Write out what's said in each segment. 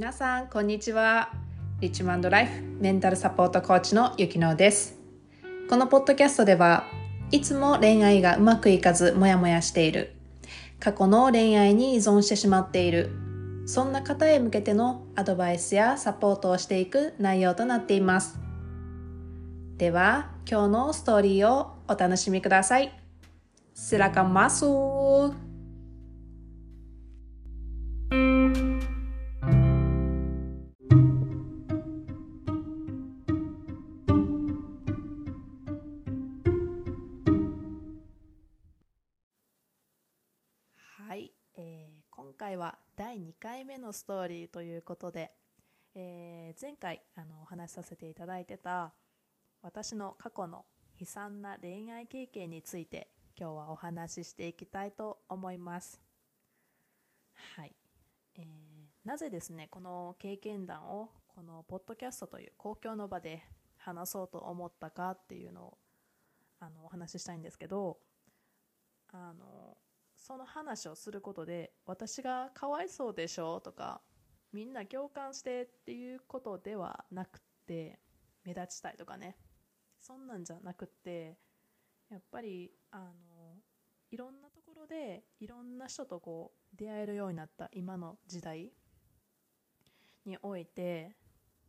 皆さんこんにちは。リッチマンドライフメンタルサポートコーチのゆきのです。このポッドキャストではいつも恋愛がうまくいかずモヤモヤしている。過去の恋愛に依存してしまっている。そんな方へ向けてのアドバイスやサポートをしていく内容となっています。では今日のストーリーをお楽しみください。Silakan masuk. はい、目のストーリーということで、えー、前回あのお話しさせていただいてた私の過去の悲惨な恋愛経験について今日はお話ししていきたいと思います。はい、えー、なぜですねこの経験談をこのポッドキャストという公共の場で話そうと思ったかっていうのをあのお話ししたいんですけどあのその話をすることで私がかわいそうでしょ？とかみんな共感してっていうことではなくて目立ちたいとかね。そんなんじゃなくてやっぱりあのいろんなところでいろんな人とこう出会えるようになった今の時代において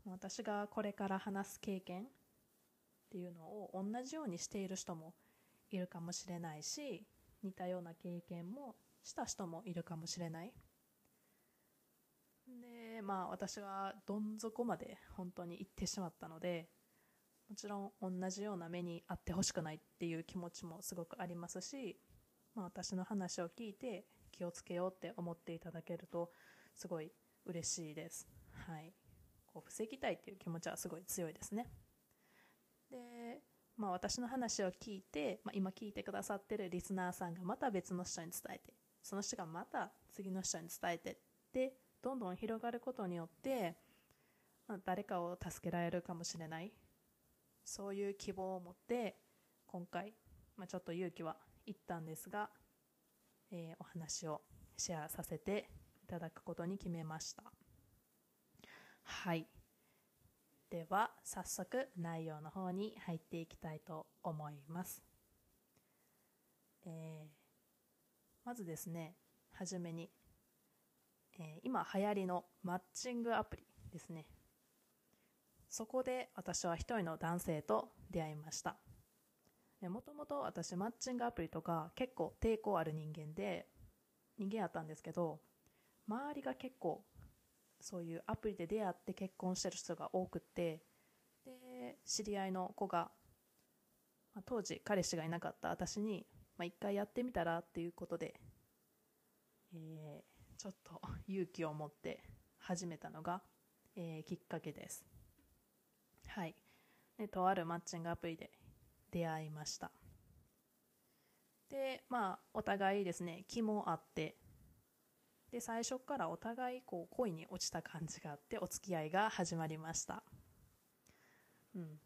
私がこれから話す経験っていうのを同じようにしている人もいるかもしれないし似たような経験もした人もいるかもしれないでまあ私はどん底まで本当に行ってしまったのでもちろん同じような目に遭ってほしくないっていう気持ちもすごくありますし、まあ、私の話を聞いて気をつけようって思っていただけるとすごい嬉しいです。はい、こう防ぎたいっていう気持ちはすごい強いですね。で、まあ、私の話を聞いて、まあ、今聞いてくださってるリスナーさんがまた別の人に伝えてその人がまた次の人に伝えてでどんどん広がることによって、まあ、誰かを助けられるかもしれない。そういう希望を持って今回、まあ、ちょっと勇気はいったんですが、えー、お話をシェアさせていただくことに決めました。はい。では早速内容の方に入っていきたいと思います、えー、まずですねはじめに、えー、今流行りのマッチングアプリですね。そこで私は一人の男性と出会いました。もともと私マッチングアプリとか結構抵抗ある人間で人間やったんですけど周りが結構そういうアプリで出会って結婚してる人が多くてで知り合いの子が、まあ、当時彼氏がいなかった私に、まあ、一回やってみたらっていうことで、えー、ちょっと勇気を持って始めたのが、えー、きっかけです。はい、でとあるマッチングアプリで出会いました。でまあお互いですね気もあってで最初からお互いこう恋に落ちた感じがあってお付き合いが始まりました。うん。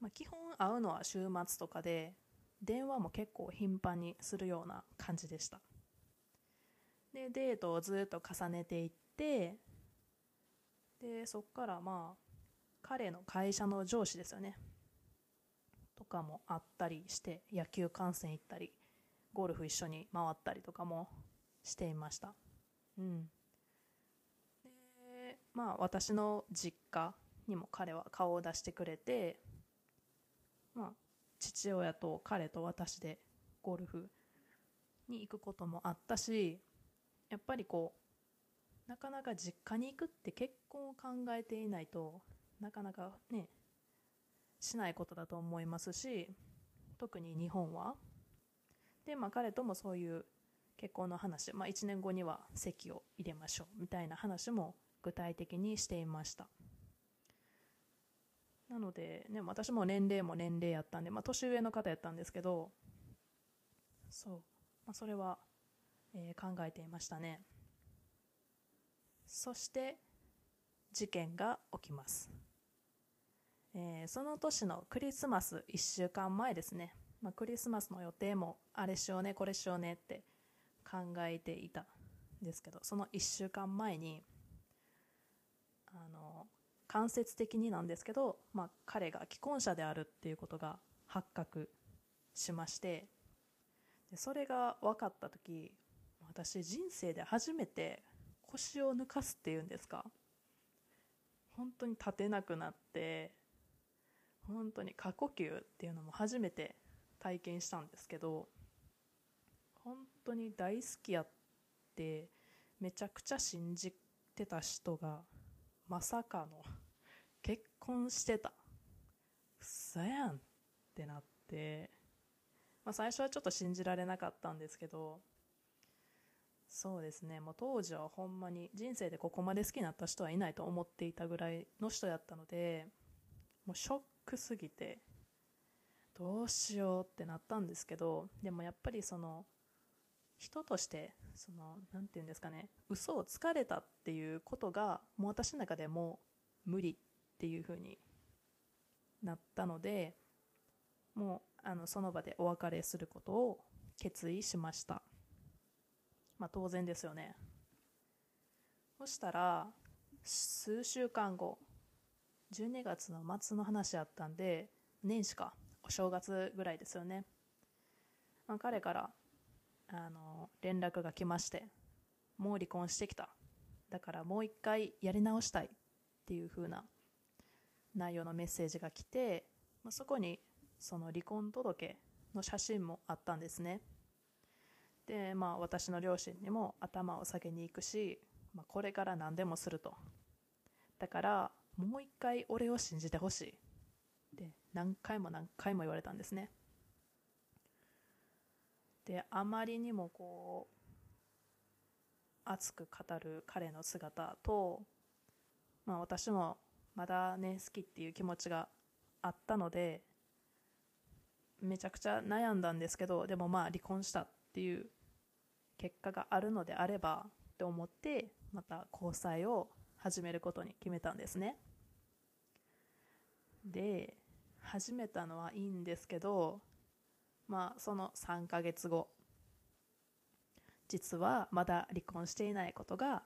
まあ、基本会うのは週末とかで電話も結構頻繁にするような感じでした。でデートをずっと重ねていってでそっからまあ彼の会社の上司ですよね。とかもあったりして野球観戦行ったりゴルフ一緒に回ったりとかもしていました。うん。でまあ私の実家にも彼は顔を出してくれてまあ父親と彼と私でゴルフに行くこともあったしやっぱりこうなかなか実家に行くって結婚を考えていないとなかなかねしないことだと思いますし特に日本は。で、まあ、彼ともそういう結婚の話、まあ、1年後には籍を入れましょうみたいな話も具体的にしていました。なので、ね、私も年齢も年齢やったんで、まあ、年上の方やったんですけどそう、まあ、それは、えー、考えていましたね。そして事件が起きます。えー、その年のクリスマス1週間前ですね、まあ、クリスマスの予定もあれしようねこれしようねって考えていたんですけどその1週間前にあの間接的になんですけど、まあ、彼が既婚者であるっていうことが発覚しましてでそれが分かった時私人生で初めて腰を抜かすっていうんですか本当に立てなくなって本当に過呼吸っていうのも初めて体験したんですけど本当に大好きやってめちゃくちゃ信じてた人がまさかの結婚してた。嘘やんってなって、まあ、最初はちょっと信じられなかったんですけどそうですね。もう当時はほんまに人生でここまで好きになった人はいないと思っていたぐらいの人やったのでもうショックすぎてどうしようってなったんですけどでもやっぱりその人としてその何て言うんですかね嘘をつかれたっていうことがもう私の中でも無理っていう風になったのでもうあのその場でお別れすることを決意しました。まあ当然ですよね。そしたら数週間後12月の末の話あったんで年始かお正月ぐらいですよね、まあ、彼からあの連絡が来ましてもう離婚してきた。だからもう一回やり直したいっていう風な内容のメッセージが来て、まあ、そこにその離婚届の写真もあったんですね。でまあ私の両親にも頭を下げに行くし、まあ、これから何でもすると。だからもう一回俺を信じてほしい。で何回も何回も言われたんですね。であまりにもこう熱く語る彼の姿と、まあ、私もまだね好きっていう気持ちがあったのでめちゃくちゃ悩んだんですけどでもまあ離婚したっていう結果があるのであればって思ってまた交際を始めることに決めたんですね。で始めたのはいいんですけどまあその3ヶ月後。実はまだ離婚していないことが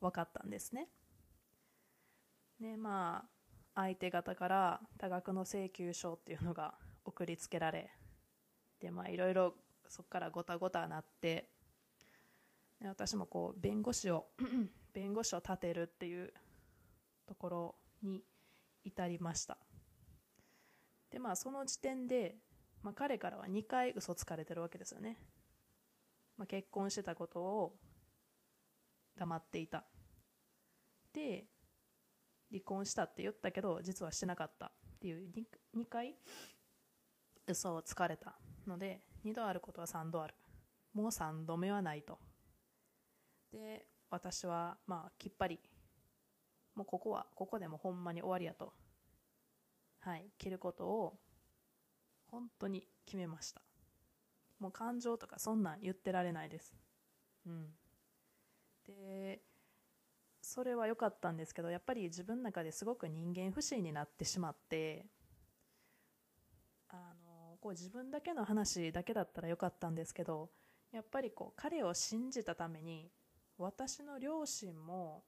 分かったんですね。でまあ相手方から多額の請求書っていうのが送りつけられでまあいろいろそこからごたごたなってで私もこう弁護士を 弁護士を立てるっていうところに至りました。でまあその時点で、まあ、彼からは2回嘘つかれてるわけですよね。まあ、結婚してたことを黙っていた。で離婚したって言ったけど実はしてなかった。っていう 2, 2回嘘をつかれたので2度あることは3度ある。もう3度目はないと。で私はまあきっぱりもうここはここでもほんまに終わりやと。はい切ることを本当に決めましたもう感情とかそんなん言ってられないです。うん。で、それは良かったんですけど、やっぱり自分の中ですごく人間不信になってしまって、あの、こう自分だけの話だけだったらよかったんですけど、やっぱりこう彼を信じたために、私の両親も、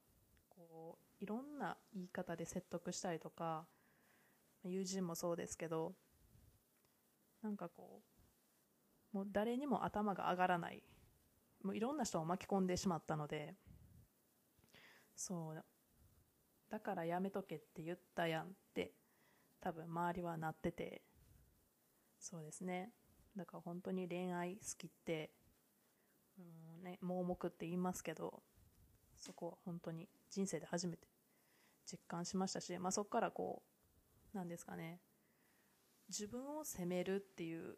こう、いろんな言い方で説得したりとか、友人もそうですけど、なんかこう、もう誰にも頭が上がらない。もういろんな人を巻き込んでしまったので。そう。だからやめとけって言ったやんって多分周りはなってて。そうですね。だから本当に恋愛好きってうんね盲目って言いますけどそこは本当に人生で初めて実感しましたし、まあ、そこからこうなんですかね。自分を責めるっていう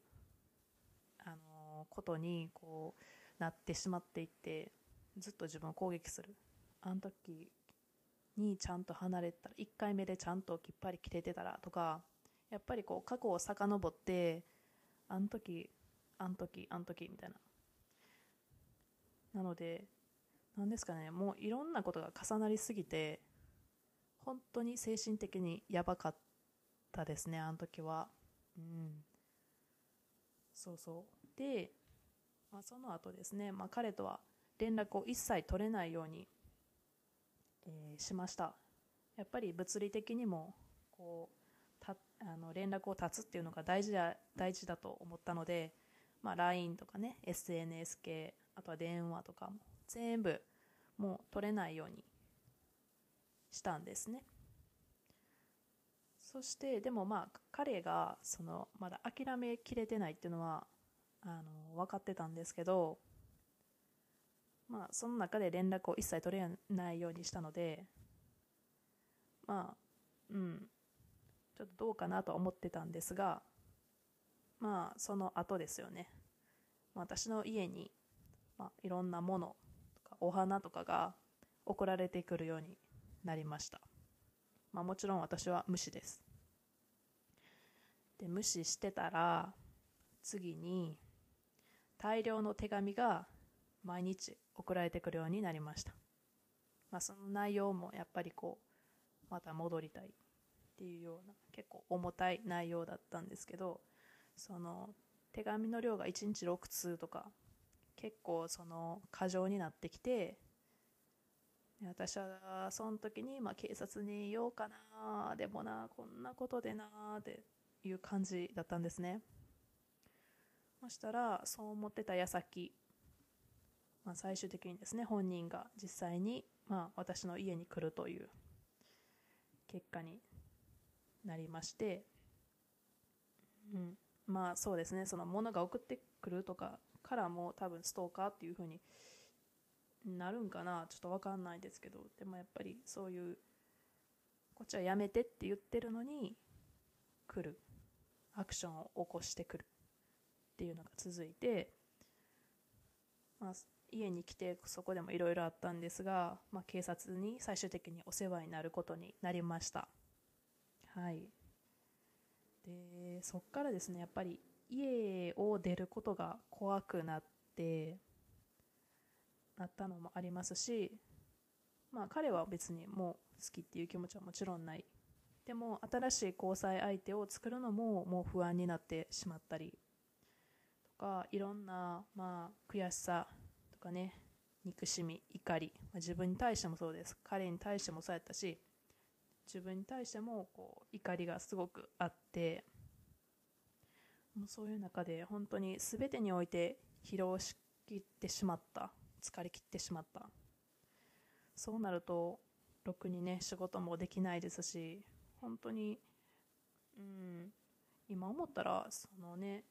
あのことにこうなってしまっていってずっと自分を攻撃する。あの時にちゃんと離れたら1回目でちゃんときっぱり切れてたらとかやっぱりこう過去を遡ってあの時あの時あの時みたいな。なので何ですかねもういろんなことが重なりすぎて本当に精神的にやばかったですねあの時は。うん。そうそう。で、まあ、その後ですね、まあ、彼とは連絡を一切取れないように、えー、しました。やっぱり物理的にもこうたあの連絡を断つっていうのが大事だ大事だと思ったので、まあ、LINE とかね SNS 系あとは電話とかも全部もう取れないようにしたんですね。そしてでもまあ彼がそのまだ諦めきれてないっていうのはあの分かってたんですけどまあその中で連絡を一切取れないようにしたのでまあうんちょっとどうかなと思ってたんですがまあその後ですよね。私の家に、まあ、いろんなものとかお花とかが送られてくるようになりました、まあ、もちろん私は無視です。で無視してたら次に大量の手紙が毎日送られてくるようになりました、まあ、その内容もやっぱりこうまた戻りたいっていうような結構重たい内容だったんですけどその手紙の量が1日6通とか結構その過剰になってきて私はその時に、まあ、警察に言おうかなでもなこんなことでなっていう感じだったんですね。そしたらそう思ってた矢先、まあ、最終的にですね本人が実際に、まあ、私の家に来るという結果になりまして、うん、まあそうですねその物が送ってくるとかからも多分ストーカーっていう風になるんかなちょっと分かんないですけどでもやっぱりそういうこっちはやめてって言ってるのに来る。アクションを起こしてくる。っていうのが続いて、まあ、家に来てそこでもいろいろあったんですが、まあ、警察に最終的にお世話になることになりました。はい。でそっからですねやっぱり家を出ることが怖くなってなったのもありますしまあ彼は別にもう好きっていう気持ちはもちろんない。でも新しい交際相手を作るのももう不安になってしまったりとかいろんなまあ悔しさとかね憎しみ怒り、まあ、自分に対してもそうです。彼に対してもそうやったし自分に対してもこう怒りがすごくあってもうそういう中で本当に全てにおいて疲労しきってしまった。疲れ切ってしまった。そうなるとろくにね仕事もできないですし本当にうん今思ったらそのね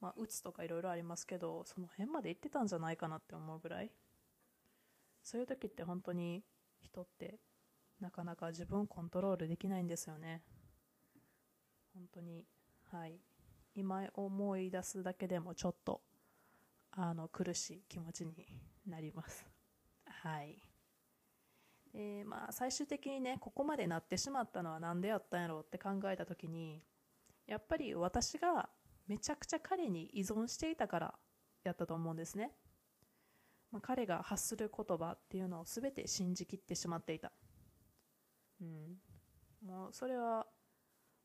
まあうつとかいろいろありますけどその辺まで行ってたんじゃないかなって思うぐらい。そういう時って本当に人ってなかなか自分をコントロールできないんですよね。本当にはい。今思い出すだけでもちょっとあの苦しい気持ちになります。はい。でまあ最終的にねここまでなってしまったのは何でやったんやろうって考えた時にやっぱり私がめちゃくちゃ彼に依存していたからやったと思うんですね、まあ、彼が発する言葉っていうのを全て信じきってしまっていた。うん、もうそれは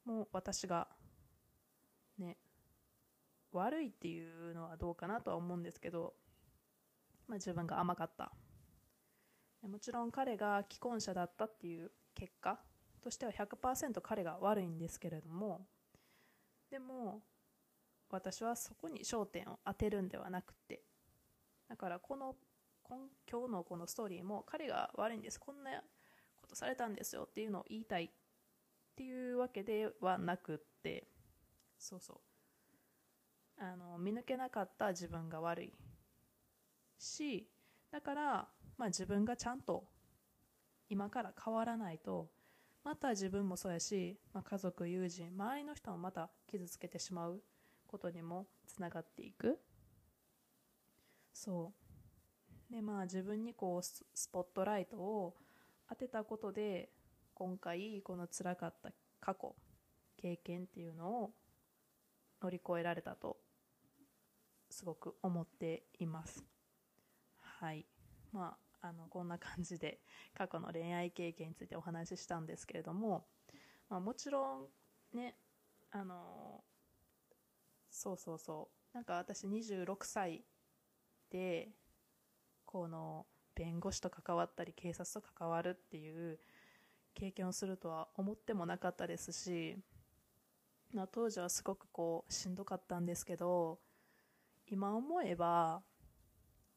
もう私がね悪いっていうのはどうかなとは思うんですけど、まあ、自分が甘かった。もちろん彼が既婚者だったっていう結果としては100%彼が悪いんですけれどもでも私はそこに焦点を当てるんではなくてだからこの今日のこのストーリーも彼が悪いんです。こんなことされたんですよっていうのを言いたいっていうわけではなくってそうそう。あの見抜けなかった自分が悪い。しだから、まあ、自分がちゃんと今から変わらないとまた自分もそうやし、まあ、家族友人周りの人もまた傷つけてしまうことにもつながっていく。そう。でまあ自分にこうスポットライトを当てたことで今回この辛かった過去経験っていうのを乗り越えられたとすごく思っています。はい。まああのこんな感じで過去の恋愛経験についてお話ししたんですけれども、まあ、もちろんねあのそうそうそう。なんか私26歳でこの弁護士と関わったり警察と関わるっていう経験をするとは思ってもなかったですし、まあ、当時はすごくこうしんどかったんですけど今思えば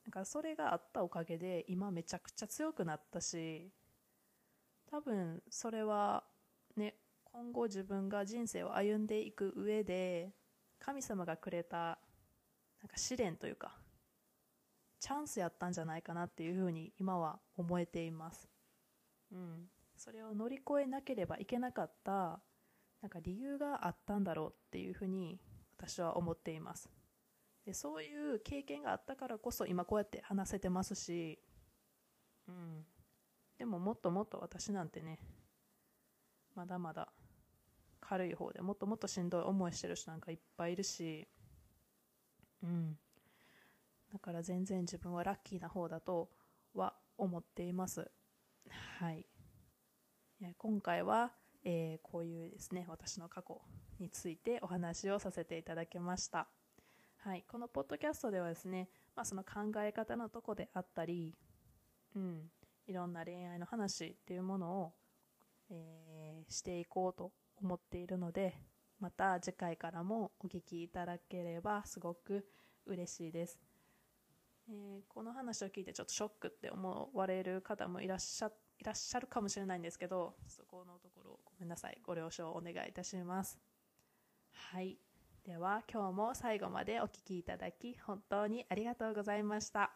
なんかそれがあったおかげで今めちゃくちゃ強くなったし多分それはね今後自分が人生を歩んでいく上で神様がくれたなんか試練というかチャンスやったんじゃないかなっていうふうに今は思えています。うん、それを乗り越えなければいけなかったなんか理由があったんだろうっていうふうに私は思っていますでそういう経験があったからこそ今こうやって話せてますし、うん、でももっともっと私なんてねまだまだ軽い方でもっともっとしんどい思いしてる人なんかいっぱいいるし、うん、だから全然自分はラッキーな方だとは思っています。はい。今回は、えー、こういうですね私の過去についてお話をさせていただきました、はい、このポッドキャストではですね、まあ、その考え方のとこであったり、うん、いろんな恋愛の話っていうものを、えー、していこうと思っているのでまた次回からもお聞きいただければすごく嬉しいです、えー、この話を聞いてちょっとショックって思われる方もいらっしゃいらっしゃるかもしれないんですけどそこのところごめんなさい。ご了承お願いいたします。はい。では今日も最後までお聴きいただき本当にありがとうございました。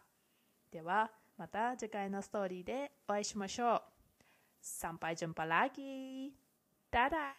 ではまた次回のストーリーでお会いしましょう。参拝順パラギー。ダダ